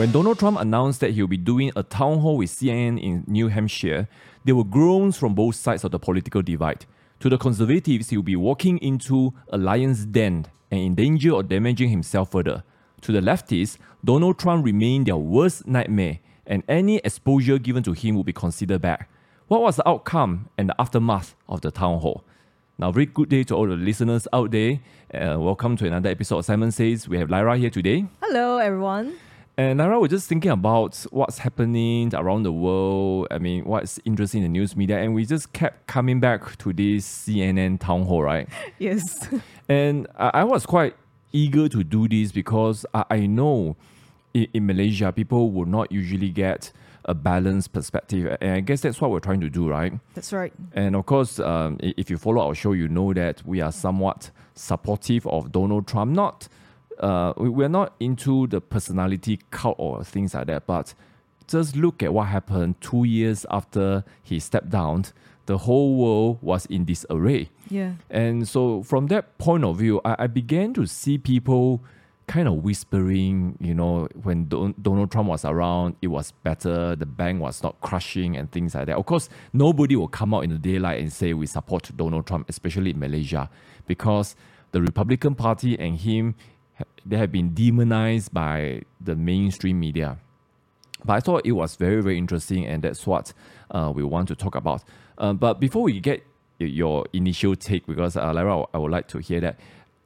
When Donald Trump announced that he'll be doing a town hall with CNN in New Hampshire, there were groans from both sides of the political divide. To the conservatives, he'll be walking into a lion's den and in danger of damaging himself further. To the leftists, Donald Trump remained their worst nightmare, and any exposure given to him would be considered bad. What was the outcome and the aftermath of the town hall? Now, very good day to all the listeners out there. Uh, welcome to another episode of Simon Says. We have Lyra here today. Hello, everyone. And Lyra, we're just thinking about what's happening around the world. I mean, what's interesting in the news media. And we just kept coming back to this CNN town hall, right? Yes. And I, I was quite eager to do this because I, I know in, in Malaysia, people will not usually get a balanced perspective. And I guess that's what we're trying to do, right? That's right. And of course, um, if you follow our show, you know that we are somewhat supportive of Donald Trump. Not, uh, we- we're not into the personality cult or things like that, but just look at what happened two years after he stepped down. The whole world was in disarray. Yeah. And so, from that point of view, I, I began to see people kind of whispering, you know, when Don- Donald Trump was around, it was better, the bank was not crushing and things like that. Of course, nobody will come out in the daylight and say we support Donald Trump, especially in Malaysia, because the Republican Party and him, they have been demonized by the mainstream media. But I thought it was very, very interesting, and that's what uh, we want to talk about. Uh, but before we get your initial take, because uh, Lyra, I would like to hear that.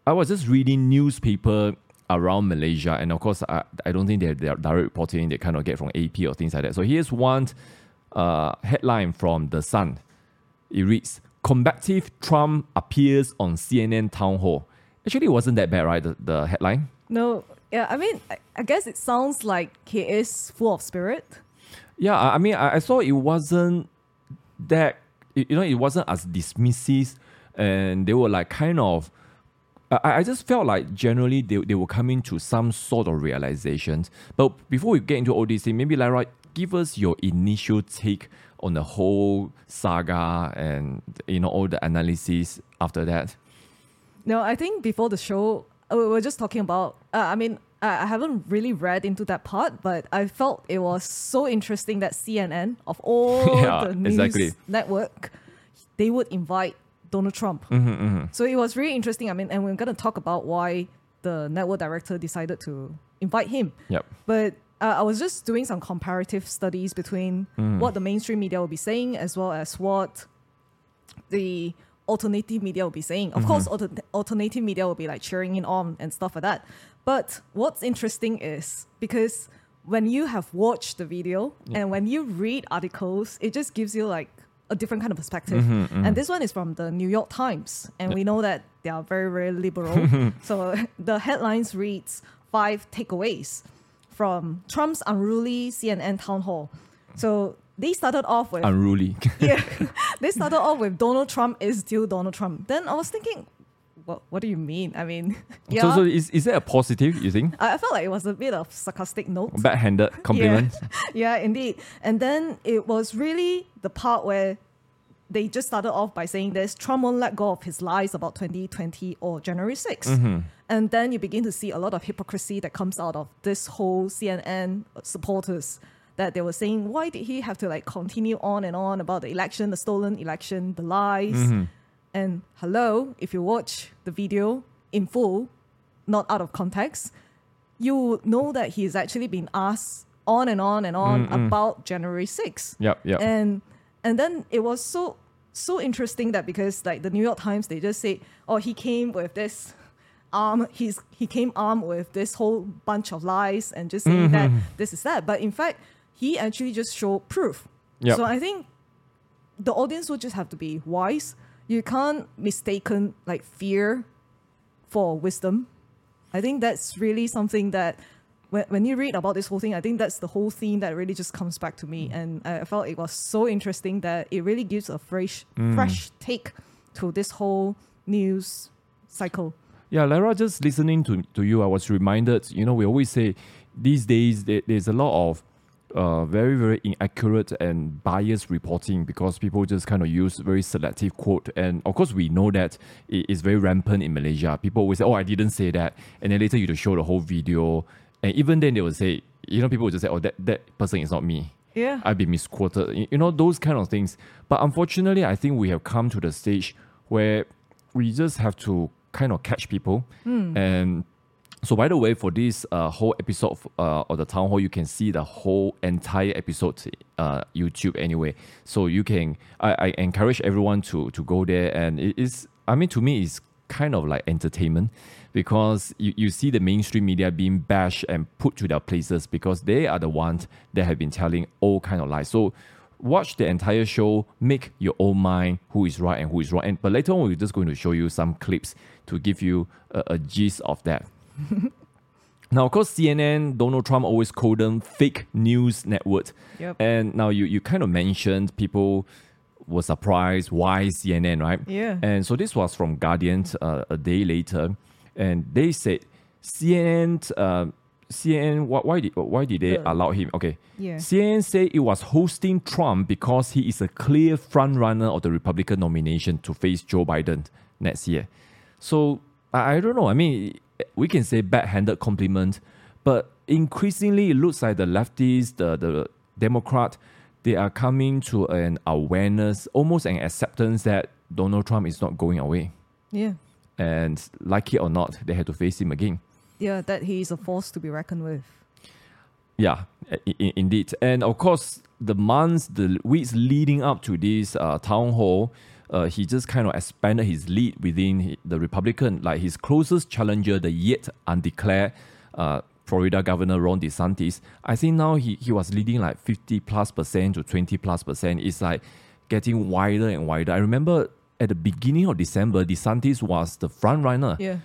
I was just reading newspaper around Malaysia, and of course, I, I don't think they're, they're direct reporting. They kind of get from AP or things like that. So here's one uh, headline from The Sun. It reads, Combative Trump appears on CNN town hall. Actually, it wasn't that bad, right? The, the headline? No, yeah, I mean, I, I guess it sounds like he is full of spirit. Yeah, I I mean, I, I saw it wasn't that, you know, it wasn't as dismissive, and they were like kind of. I, I just felt like generally they, they were coming to some sort of realizations. But before we get into all these things, maybe Lyra, give us your initial take on the whole saga and you know all the analysis after that. No, I think before the show, uh, we were just talking about. Uh, I mean, I haven't really read into that part, but I felt it was so interesting that CNN, of all Yeah, the news exactly. network, they would invite Donald Trump. Mm-hmm, So it was really interesting. I mean, and we're going to talk about why the network director decided to invite him. Yep. But uh, I was just doing some comparative studies between Mm. what the mainstream media will be saying as well as what the alternative media will be saying. Of mm-hmm. course, alter- alternative media will be like cheering in on and stuff like that. But what's interesting is because when you have watched the video and when you read articles, it just gives you like a different kind of perspective. Mm-hmm, mm-hmm. And this one is from the New York Times, and we know that they are very, very liberal. so the headlines reads five takeaways from Trump's unruly CNN town hall. So they started off with Unruly. yeah, they started off with Donald Trump is still Donald Trump. Then I was thinking, what what do you mean? I mean, yeah, So, so is, is that a positive, you think? I I felt like it was a bit of sarcastic note. Backhanded compliment? yeah, indeed. And then it was really the part where they just started off by saying this Trump won't let go of his lies about 2020 or January 6th. Mm-hmm. And then you begin to see a lot of hypocrisy that comes out of this whole CNN supporters that they were saying, why did he have to like continue on and on about the election, the stolen election, the lies? Mm-hmm. And hello, if you watch the video in full, not out of context, you know that he's actually been asked on and on and on about January 6th. Yep, yep. And and then it was so so interesting that because like the New York Times they just say, oh he came with this arm he's he came armed with this whole bunch of lies and just saying that mm-hmm. this is that. But in fact, he actually just showed proof. Yep. So I think the audience will just have to be wise. You can't mistaken like fear for wisdom. I think that's really something that when, when you read about this whole thing, I think that's the whole theme that really just comes back to me. And I felt it was so interesting that it really gives a fresh, mm. fresh take to this whole news cycle. Yeah, Lara, just listening to, to you, I was reminded, you know, we always say these days there, there's a lot of uh, very, very inaccurate and biased reporting because people just kind of use very selective quote. And of course, we know that it is very rampant in Malaysia. People always say, oh, I didn't say that. And then later you to show the whole video. And even then, they will say, you know, people will just say, "Oh, that that person is not me." Yeah. I've been misquoted. You- You know, those kind of things. But unfortunately, I think we have come to the stage where we just have to kind of catch people. And so, by the way, for this uh, whole episode of, uh, of the town hall, you can see the whole entire episode uh, YouTube anyway. So you can, I, I encourage everyone to to go there, and it is, I mean, to me, it's kind of like entertainment because you, you see the mainstream media being bashed and put to their places because they are the ones that have been telling all kind of lies. So watch the entire show, make your own mind who is right and who is wrong. And but later on, we're just going to show you some clips to give you a, a gist of that. now, of course, CNN, Donald Trump always called them fake news network. Yep. And now you, you kind of mentioned people were surprised why CNN, right? Yeah. And so this was from Guardian uh, a day later, and they said CNN, uh, CNN, why, why did why did they The- allow him? Okay, Yeah. CNN said it was hosting Trump because he is a clear front runner of the Republican nomination to face Joe Biden next year. So I, I don't know. I mean, we can say backhanded compliment, but increasingly it looks like the leftists, the the Democrat, they are coming to an awareness, almost an acceptance that Donald Trump is not going away, Yeah. and like it or not, they had to face him again. Yeah, that he is a force to be reckoned with. Yeah, i- indeed. And of course, the months, the weeks leading up to this uh, town hall, uh, he just kind of expanded his lead within the Republican. Like his closest challenger, the yet undeclared uh, Florida Governor Ron DeSantis, I think now he, he was leading like 50 plus percent to 20 plus percent. It's like getting wider and wider. I remember at the beginning of December, DeSantis was the front runner Yeah.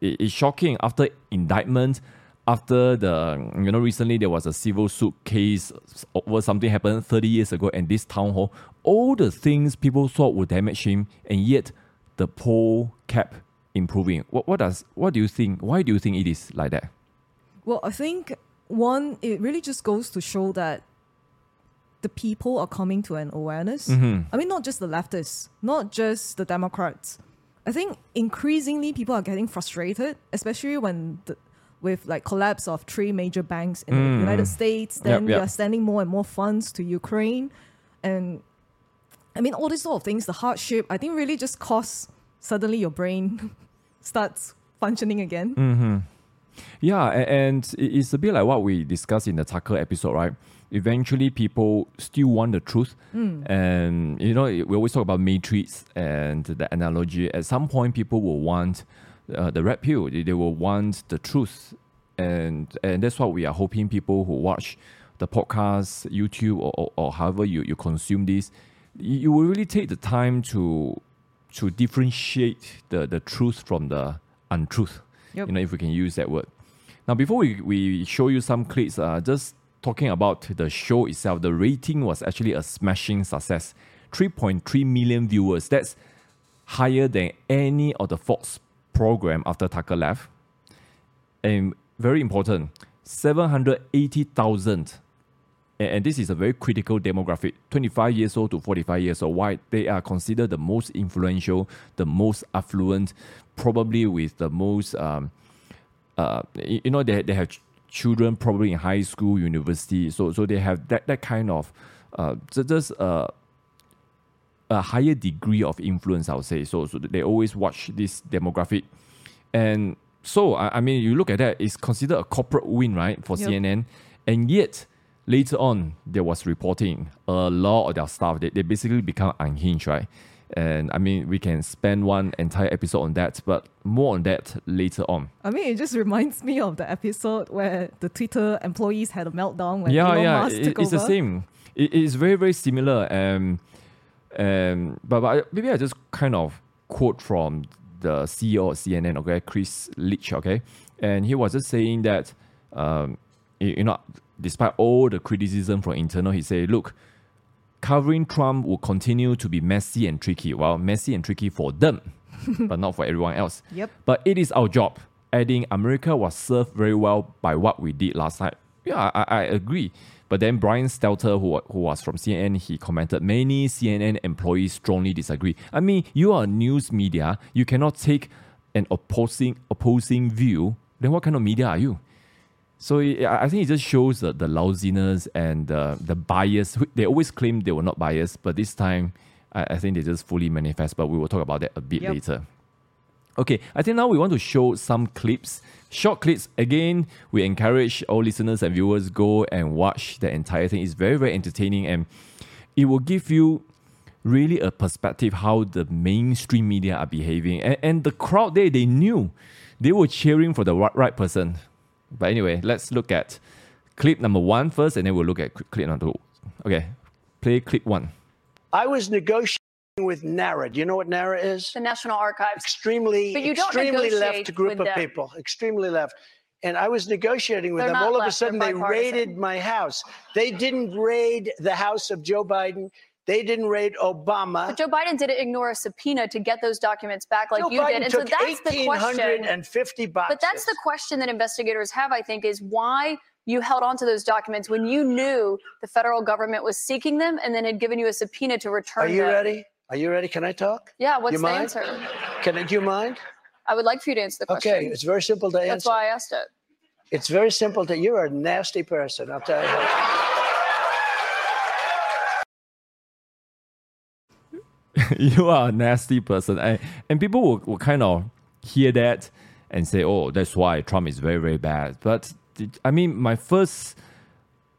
it- it's shocking after indictment after the you know recently there was a civil suit case over something happened 30 years ago and this town hall all the things people thought would damage him and yet the poll kept improving what, what does what do you think why do you think it is like that Well, I think one, it really just goes to show that the people are coming to an awareness. Mm-hmm. I mean, not just the leftists, not just the Democrats. I think increasingly people are getting frustrated, especially when the, with like collapse of three major banks in Mm. the United States. Then we yep. are sending more and more funds to Ukraine, and I mean all these sort of things. The hardship, I think, really just cause suddenly your brain starts functioning again. Mm. Yeah, and it's a bit like what we discussed in the Tucker episode, right? Eventually, people still want the truth, and you know we always talk about matrix and the analogy. At some point, people will want uh, the red pill. They, they will want the truth, and and that's what we are hoping people who watch the podcast, YouTube, or, or, or however you, you consume this, you, will really take the time to to differentiate the, the truth from the untruth. Yep. You know, if we can use that word. Now, before we, we show you some clips, uh, just talking about the show itself, the rating was actually a smashing success. 3.3 million viewers. That's higher than any of the Fox program after Tucker left. And very important, 780,000 and, this is a very critical demographic 25 years old to 45 years old. Why? They are considered the most influential the most affluent probably with the most um, uh, you know they, they have ch- children probably in high school university. So so they have that, that kind of uh, just uh, a higher degree of influence i would say. So so they always watch this demographic. And so I, I mean you look at that it's considered a corporate win right for Yep. cnn and yet later on there was reporting a lot of their staff they, they basically become unhinged right? And i mean we can spend one entire episode on that but more on that later on. I mean, it just reminds me of the episode where the Twitter employees had a meltdown when yeah Elon yeah Musk it- took it's over. the same. It, it's very very similar. Um, um, but, but I- maybe i just kind of quote from the ceo of cnn okay chris Licht okay and he was just saying that um, you you know despite all the criticism from internal he said look covering Trump will continue to be messy and tricky. Well, messy and tricky for them, but not for everyone else. Yep. But it is our job. Adding America was served very well by what we did last night. Yeah, I, I agree. But then Brian Stelter, who, who was from CNN, he commented, many CNN employees strongly disagree. I mean, you are a news media. You cannot take an opposing opposing view. Then what kind of media are you? So I I think it just shows the, the lousiness and the, the bias. They always claim they were not biased, but this time I, I think they just fully manifest. But we will talk about that a bit Yep. later. Okay, I think now we want to show some clips, short clips. Again, we encourage all listeners and viewers go and watch the entire thing. It's very very entertaining and it will give you really a perspective how the mainstream media are behaving. And, and the crowd there, they knew they were cheering for the right, right person. But anyway, let's look at clip number one first, and then we'll look at clip number two. Okay, play clip one. I was negotiating with NARA. Do you know what NARA is? the National Archives. Extremely, But you don't extremely left group of them. people. Extremely left. And I was negotiating with They're them. All of a sudden, they raided my house. They didn't raid the house of Joe Biden. They didn't raid Obama. But Joe Biden didn't ignore a subpoena to get those documents back like Joe you Biden did. And so took that's the question. 1,850 boxes. But that's the question that investigators have, I think, is why you held on to those documents when you knew the federal government was seeking them and then had given you a subpoena to return Are you them. ready? Are you ready? Can I talk? Yeah, what's You the mind? answer? Can I, do you mind? I would like for you to answer the question. Okay, it's very simple to answer. That's why I asked it. It's very simple to. You're a nasty person. I'll tell you. That. you are a nasty person. And, and people will, will kind of hear that and say, oh, that's why Trump is very, very bad. But I mean, my first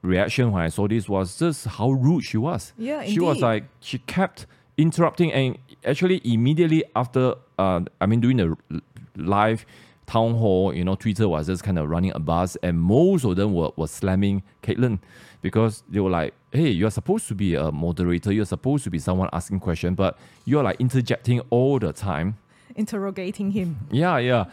reaction when I saw this was just how rude she was. Yeah, She was like, she kept interrupting and actually immediately after, uh, I mean, doing the live town hall, you know, Twitter was just kind of running a buzz and most of them were, were slamming Kaitlan because they were like, hey, you're supposed to be a moderator, you're supposed to be someone asking questions, but you're like interjecting all the time. Interrogating him. Yeah, yeah.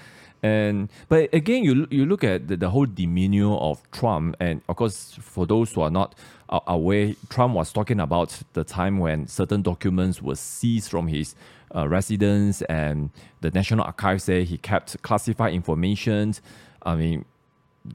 And but again, you you look at the, the whole demeanor of Trump, and of course, for those who are not a- aware, Trump was talking about the time when certain documents were seized from his uh, residence, and the National Archives say he kept classified information. I mean,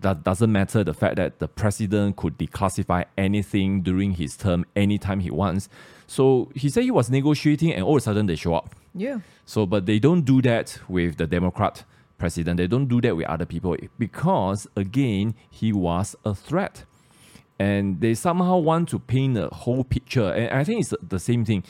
that doesn't matter the fact that the president could declassify anything during his term anytime he wants. So he said he was negotiating, and all of a sudden they show up. Yeah. So, but they don't do that with the Democrat president. They don't do that with other people because, again, he was a threat. And they somehow want to paint a whole picture. And I think it's the same thing.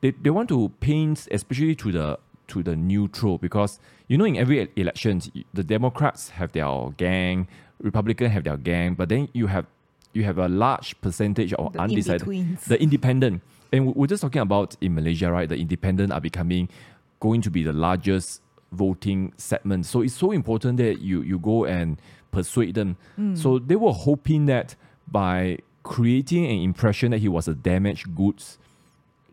They, they want to paint, especially to the to the neutral, because you know in every election, the Democrats have their gang, Republicans have their gang, but then you have you have a large percentage of The undecided, in-betweens. the independent. And we- we're just talking about in Malaysia, right? The independent are becoming going to be the largest voting segment. So it's so important that you you go and persuade them. Mm. So they were hoping that by creating an impression that he was a damaged goods,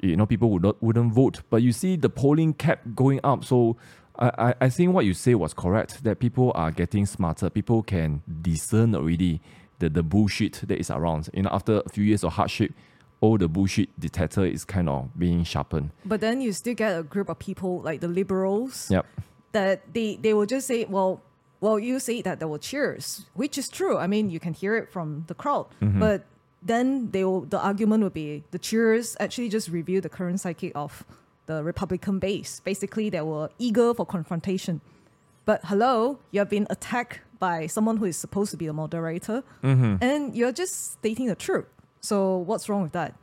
you know, people would not wouldn't vote. But you see, the polling kept going up. So I, I, I think what you say was correct. That people are getting smarter. People can discern already the, the bullshit that is around. You know, after a few years of hardship, all the bullshit detector is kind of being sharpened. But then you still get a group of people like the liberals Yep. that they, they will just say, well, well, you say that there were cheers, which is true. I mean, you can hear it from the crowd. Mm-hmm. But then they will, the argument would be the cheers actually just reveal the current psyche of the Republican base. Basically, they were eager for confrontation. But hello, you have been attacked by someone who is supposed to be a moderator, mm-hmm. and you're just stating the truth. So what's wrong with that?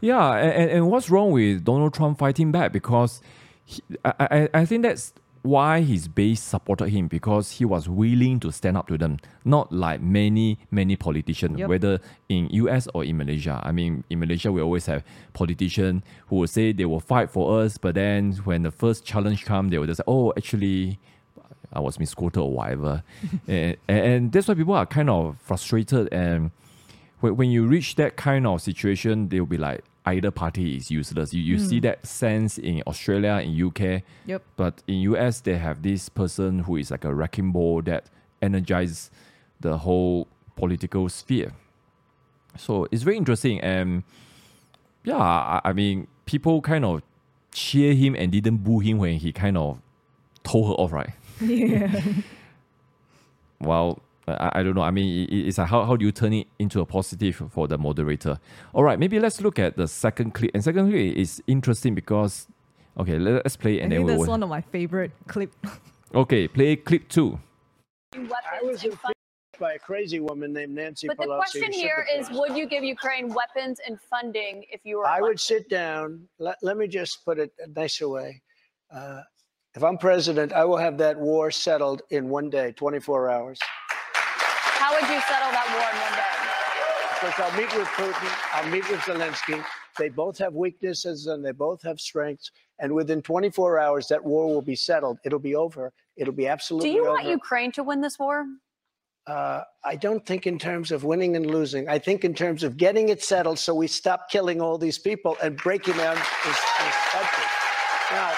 Yeah, and, and what's wrong with Donald Trump fighting back? Because he, I, I, I think that's why his base supported him because he was willing to stand up to them. Not like many, many politicians, Yep. whether in US or in Malaysia. I mean, in Malaysia, we always have politicians who will say they will fight for us, but then when the first challenge comes, they will just say, oh, actually, I was misquoted or whatever. and, and that's why people are kind of frustrated. And when, when you reach that kind of situation, they'll be like, either party is useless. You, you hmm. see that sense in Australia, in UK. Yep. But in US, they have this person who is like a wrecking ball that energizes the whole political sphere. So it's very interesting. And yeah, I, I mean, people kind of cheer him and didn't boo him when he kind of told her off, right? Yeah. well, I, I don't know. I mean, it- it's like how, how do you turn it into a positive for the moderator? All right, maybe let's look at the second clip. And second clip is interesting because, okay, let- let's play I and then think we'll. that's one of my favorite clip. Okay, play clip two. I was in by a crazy woman named Nancy But Pelosi. the question who here is sympathized. would you give Ukraine weapons and funding if you were I would sit down. Let, let me just put it a nicer way. Uh, if I'm president, I will have that war settled in one day, 24 hours. How would you settle that war in one day? Because I'll meet with Putin, I'll meet with Zelensky. They both have weaknesses and they both have strengths. And within 24 hours, that war will be settled. It'll be over. It'll be absolutely. Do you over. want Ukraine to win this war? uh, I don't think in terms of winning and losing. I think in terms of getting it settled so we stop killing all these people and breaking down this, this country. Now,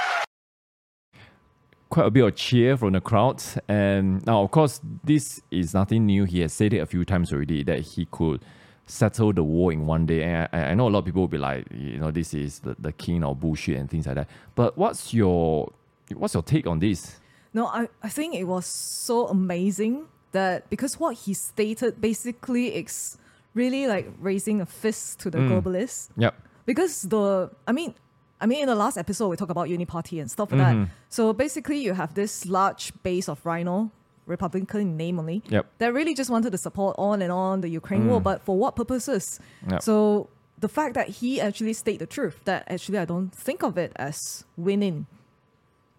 quite a bit of cheer from the crowd. And now, of course, this is nothing new. He has said it a few times already that he could settle the war in one day. And I, I know a lot of people will be like, you know, this is the, the king of bullshit and things like that. But what's your what's your take on this? No, I, I think it was so amazing that because what he stated basically is really like raising a fist to the mm. globalists. Yep. Because the I mean I mean in the last episode we talked about Uniparty and stuff like Mm-hmm. that. So basically you have this large base of RINO, Republican name only, Yep. Mm. that really just wanted to support on and on the Ukraine war, but for what purposes? Yep. So the fact that he actually state the truth, that actually I don't think of it as winning.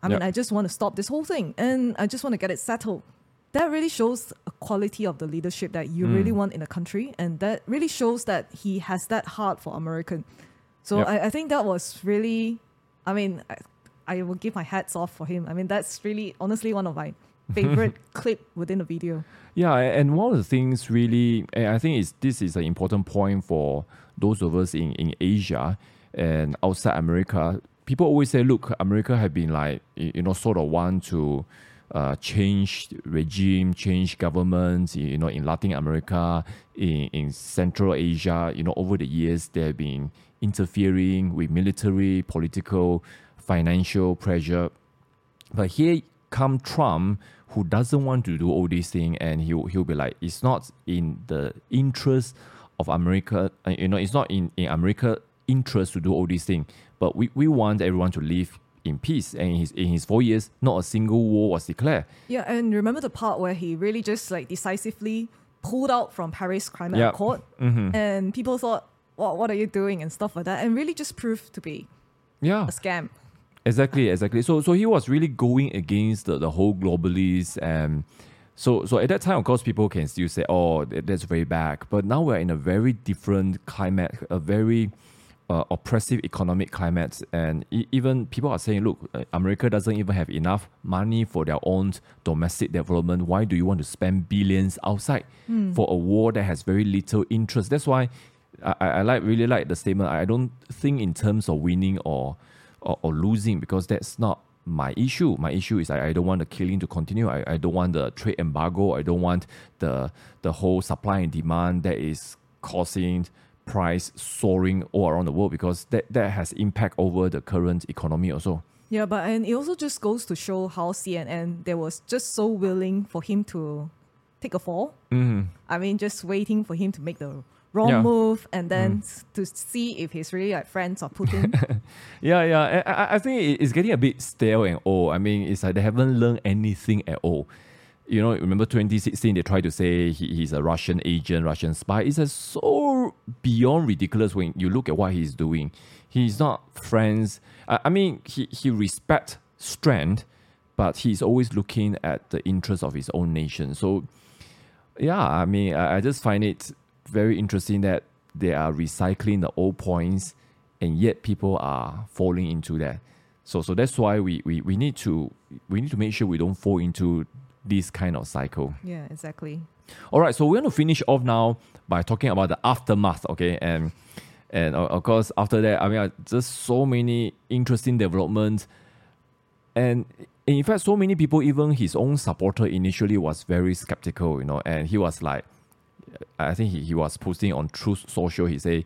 I mean, Yep. I just want to stop this whole thing and I just want to get it settled. That really shows a quality of the leadership that you Mm. really want in a country. And that really shows that he has that heart for American. So Yep. I, I think that was really, I mean, I, I will give my hats off for him. I mean, that's really, honestly, one of my favorite clip within the video. Yeah, and one of the things really, and I think is this is an important point for those of us in, in Asia and outside America. People always say, look, America have been like, you know, sort of want to uh, change regime, change governments, you know, in Latin America, in, in Central Asia, you know, over the years, they have been interfering with military, political, financial pressure. But here come Trump, who doesn't want to do all these things, and he'll he'll be like, it's not in the interest of America. uh, You know, it's not in in America interest to do all these things. But we, we want everyone to live in peace. And in his in his four years, not a single war was declared. Yeah, and remember the part where he really just like decisively pulled out from Paris Climate Yeah. Accord, and people thought, "What? What are you doing?" and stuff like that, and really just proved to be Yeah. a scam. Exactly, exactly. So so he was really going against the, the whole globalists and so so at that time of course people can still say, Oh, that's very back But now we're in a very different climate, a very uh, oppressive economic climate and e- even people are saying, look, uh, America doesn't even have enough money for their own domestic development. Why do you want to spend billions outside for a war that has very little interest? That's why I, I like really like the statement. I don't think in terms of winning or or, or losing because that's not my issue. My issue is I, I don't want the killing to continue. I, I don't want the trade embargo. I don't want the the whole supply and demand that is causing price soaring all around the world because that, that has impact over the current economy also. Yeah, but and it also just goes to show how CNN they was just so willing for him to take a fall. Mm-hmm. I mean, just waiting for him to make the wrong Yeah. move and then mm. s- to see if he's really like friends of Putin. Yeah, yeah. I, I- I think it's getting a bit stale and old. I mean, it's like they haven't learned anything at all. You know, remember 2016, they tried to say he, he's a Russian agent, Russian spy. It's just so beyond ridiculous when you look at what he's doing. He's not friends. I, I mean, he, he respects strength, but he's always looking at the interests of his own nation. So, yeah, I mean, I, I just find it very interesting that they are recycling the old points and yet people are falling into that. So so that's why we, we, we need to we need to make sure we don't fall into this kind of cycle. yeah, exactly. All right, so we're going to finish off now by talking about the aftermath, okay? And and of course, after that, I mean, just so many interesting developments. And in fact, so many people, even his own supporter initially was very skeptical, you know, and he was like, I think he, he was posting on Truth Social, he said,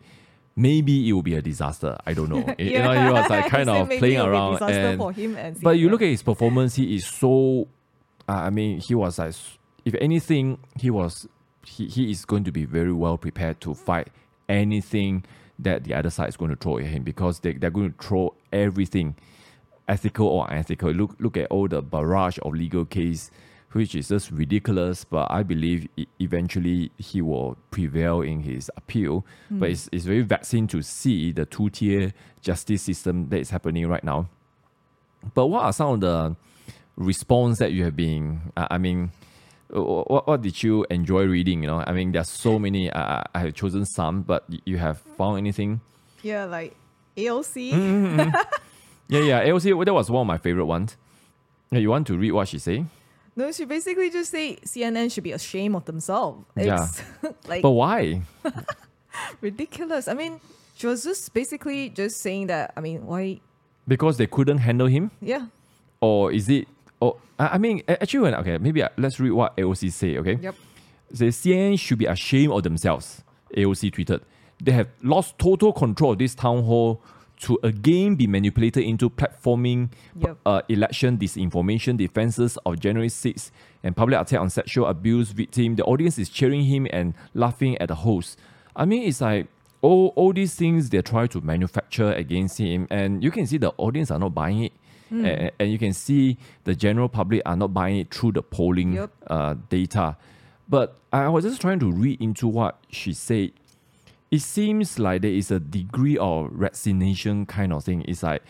maybe it will be a disaster. I don't know. You know, he was like kind of playing around. And, for him and but you look at his performance, he is so. Uh, I mean, he was like, if anything, he was, he, he is going to be very well prepared to fight anything that the other side is going to throw at him because they, they're going to throw everything, ethical or unethical. Look, look at all the barrage of legal case which is just ridiculous. But I believe e- eventually he will prevail in his appeal. But it's, it's very vexing to see the two tier justice system that is happening right now. But what are some of the response that you have been? Uh, I mean, what, what did you enjoy reading? You know, I mean, there's so many. Uh, I have chosen some, but you have found anything? Yeah, like AOC. Mm-hmm. Yeah, yeah. AOC, that was one of my favorite ones. You want to read what she say? No, she basically just say CNN should be ashamed of themselves. Yeah. It's like But why? ridiculous. I mean, she was just basically just saying that. I mean, why? Because they couldn't handle him, Yeah. or is it? Or I mean, actually, when okay, maybe uh, let's read what AOC say. Okay. Yep. The CNN should be ashamed of themselves. AOC tweeted, "They have lost total control of this town hall to again be manipulated into platforming Yep. uh, election disinformation defenses of January 6th and public attack on sexual abuse victim. The audience is cheering him and laughing at the host. I mean, it's like all, all these things they try to manufacture against him, and you can see the audience are not buying it. And, and you can see the general public are not buying it through the polling Yep. uh, data. But I was just trying to read into what she said it seems like there is a degree of resignation kind of thing. It's like,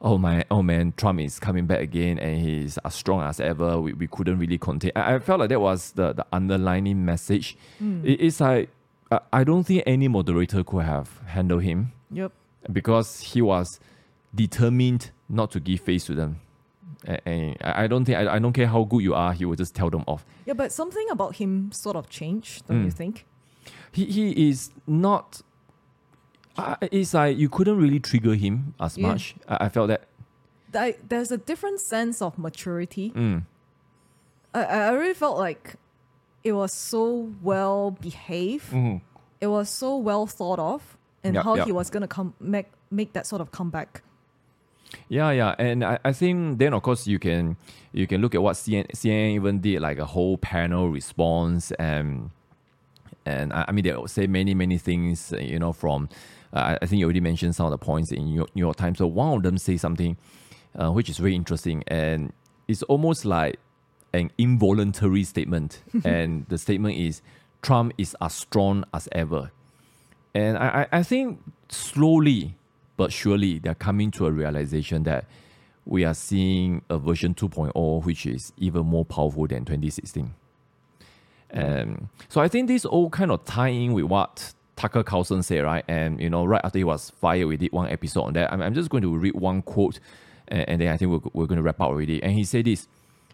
oh my, oh man, Trump is coming back again and he's as strong as ever. We, we couldn't really contain. I, I felt like that was the, the underlining message. It- it's like, I, I don't think any moderator could have handled him Yep. because he was determined not to give face to them. And I don't think, I, I don't care how good you are, he will just tell them off. Yeah, but something about him sort of changed, don't you Mm. think? He he is not. Uh, it's like you couldn't really trigger him as Yeah. much. I, I felt that. There's a different sense of maturity. Mm. I, I really felt like it was so well behaved. Mhm. It was so well thought of, and Yup, how yup. he was gonna come make make that sort of comeback. Yeah, yeah, and I, I think then of course you can you can look at what CNN, CNN even did like a whole panel response and and I, I mean they say many many things you know from uh, I- think you already mentioned some of the points in New York, New York Times. So one of them say something uh, which is very interesting and it's almost like an involuntary statement and the statement is Trump is as strong as ever. And I I think slowly but surely they're coming to a realization that we are seeing a version 2.0 which is even more powerful than 2016. Um, so I think this all kind of tie in with what Tucker Carlson said, right? And you know, right after he was fired, we did one episode on that. I'm, I'm just going to read one quote, and, and then I think we're, we're going to wrap up already. And he said this,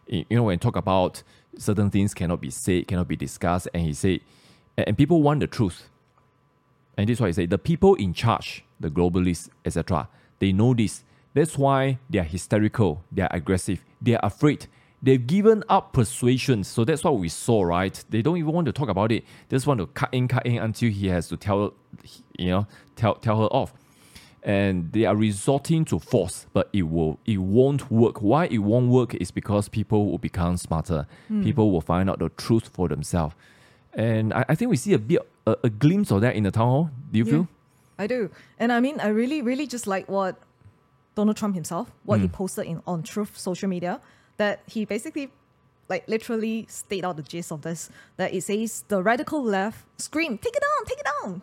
you know, when talk about certain things cannot be said, cannot be discussed, and he said, and and people want the truth. And this is why he said the people in charge, the globalists, etc., they know this. That's why they are hysterical, they are aggressive, they are afraid. They've given up persuasion. So that's what we saw, right? They don't even want to talk about it. They just want to cut in, cut in until he has to tell, you know, tell tell her off. And they are resorting to force, but it will it won't work. Why it won't work is because people will become smarter. People will find out the truth for themselves. And I, I think we see a bit a, a glimpse of that in the town hall. Do you Yeah. feel? I do. And I mean, I really, really just like what Donald Trump himself, what Mm. he posted in on Truth social media, that he basically, like, literally state out the gist of this. That it says the radical left scream, "Take it down, take it down!"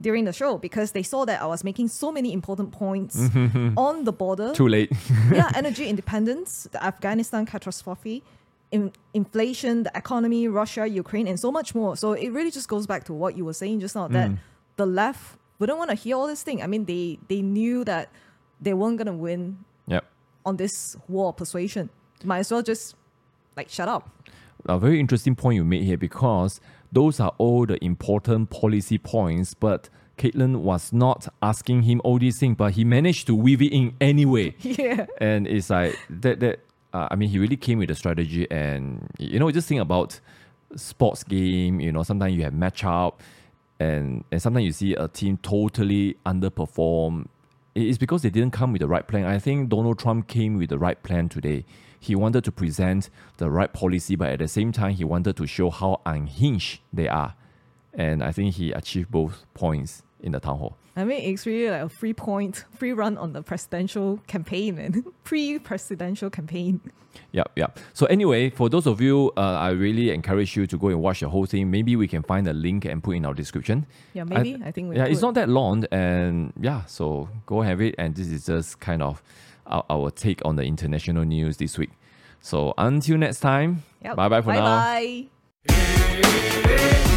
during the show because they saw that I was making so many important points on the border. Too late. yeah, energy independence, the Afghanistan catastrophe, in, inflation, the economy, Russia, Ukraine, and so much more. So it really just goes back to what you were saying just now that mm. the left wouldn't want to hear all this thing. I mean, they they knew that they weren't gonna win yep. on this war of persuasion. Might as well just like shut up. a very interesting point you made here because those are all the important policy points, but Kaitlan was not asking him all these things, but he managed to weave it in anyway. Yeah. and it's like that that uh, I mean he really came with a strategy and you know just think about sports game, you know, sometimes you have match up and and sometimes you see a team totally underperform. It's because they didn't come with the right plan. I think Donald Trump came with the right plan today. He wanted to present the right policy, but at the same time, he wanted to show how unhinged they are. And I think he achieved both points in the town hall. I mean, it's really like a free point, free run on the presidential campaign and pre-presidential campaign. Yep, yep. So anyway, for those of you, uh, I really encourage you to go and watch the whole thing. Maybe we can find a link and put in our description. Yeah, maybe. I, think we yeah, it's not that long, and yeah, so go have it. And this is just kind of our, our take on the international news this week. So until next time, Yep. bye bye for now. Bye bye.